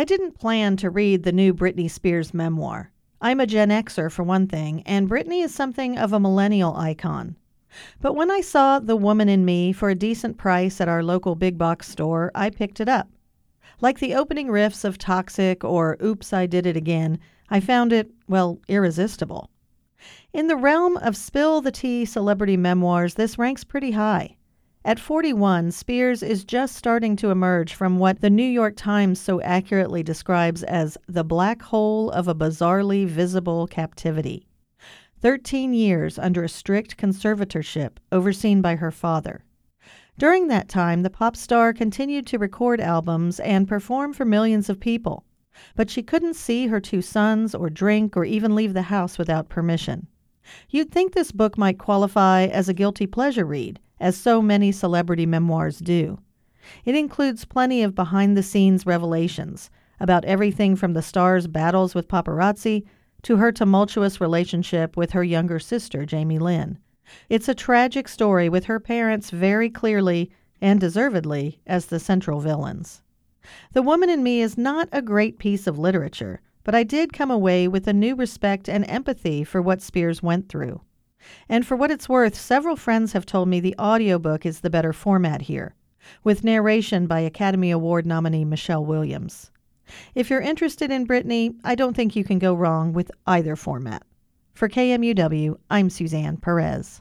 I didn't plan to read the new Britney Spears memoir. I'm a Gen Xer for one thing, and Britney is something of a millennial icon. But when I saw The Woman in Me for a decent price at our local big box store, I picked it up. Like the opening riffs of Toxic or Oops, I Did It Again, I found it, well, irresistible. In the realm of spill the tea celebrity memoirs, this ranks pretty high. At 41, Spears is just starting to emerge from what the New York Times so accurately describes as the black hole of a bizarrely visible captivity. 13 years under a strict conservatorship overseen by her father. During that time, the pop star continued to record albums and perform for millions of people, but she couldn't see her two sons or drink or even leave the house without permission. You'd think this book might qualify as a guilty pleasure read as so many celebrity memoirs do. It includes plenty of behind the scenes revelations about everything from the star's battles with paparazzi to her tumultuous relationship with her younger sister, Jamie Lynn. It's a tragic story with her parents very clearly and deservedly as the central villains. The Woman in Me is not a great piece of literature, but I did come away with a new respect and empathy for what Spears went through. And for what it's worth, several friends have told me the audiobook is the better format here, with narration by Academy Award nominee Michelle Williams. If you're interested in Britney, I don't think you can go wrong with either format. For KMUW, I'm Suzanne Perez.